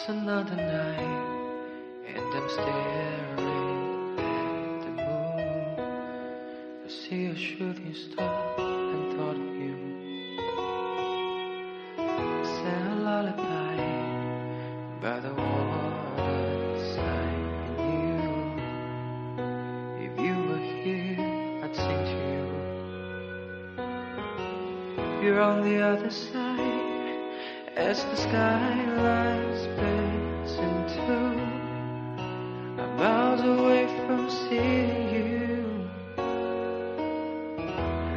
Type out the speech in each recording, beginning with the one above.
It's another night, and I'm staring at the moon. I see a shooting star and thought of you. I sang a lullaby by the waterside, and you, if you were here, I'd sing to you. You're on the other side as the skyline splits in two. I'm miles away from seeing you.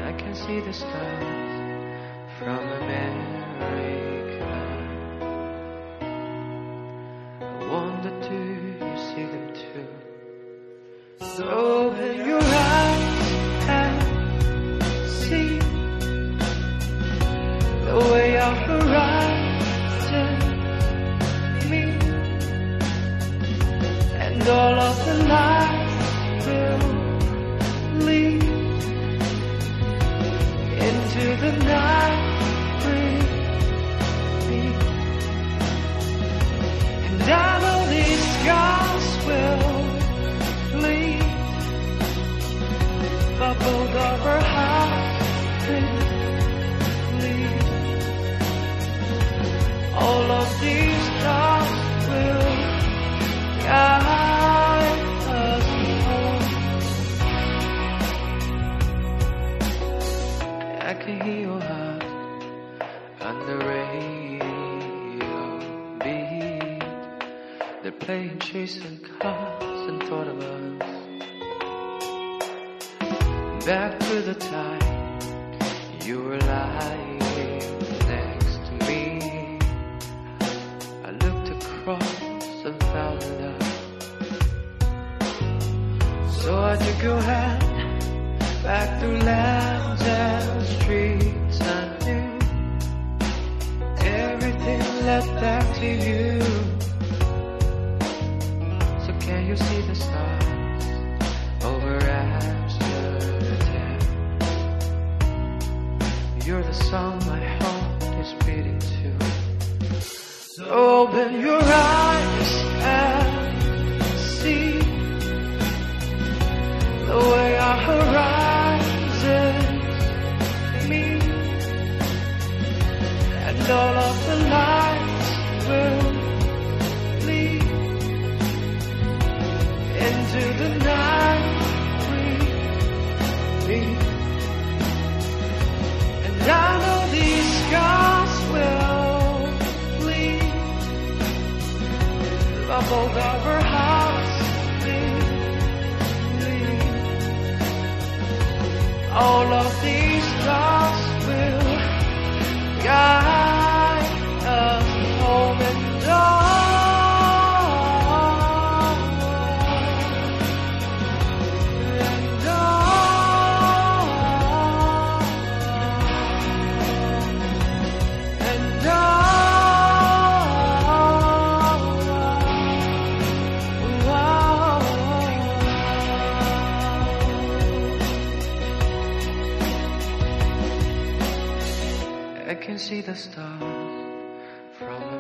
I can see the stars from America. I and all of the lights will lead into the night with me. And I know these scars will lead, bubbled over hearts I can hear your heart on the radio beat. They're playing chasing cars and thought of us. Back to the time you were lying next to me. I looked across and found love. So I took your hand back through lands and streets I knew. Everything led back to you. So can you see the stars over Amsterdam? You're the song my heart is beating to. So open your eyes into the night we meet. And I know these scars will bleed, bubbled over hearts lead. All of these stars will guide see the stars from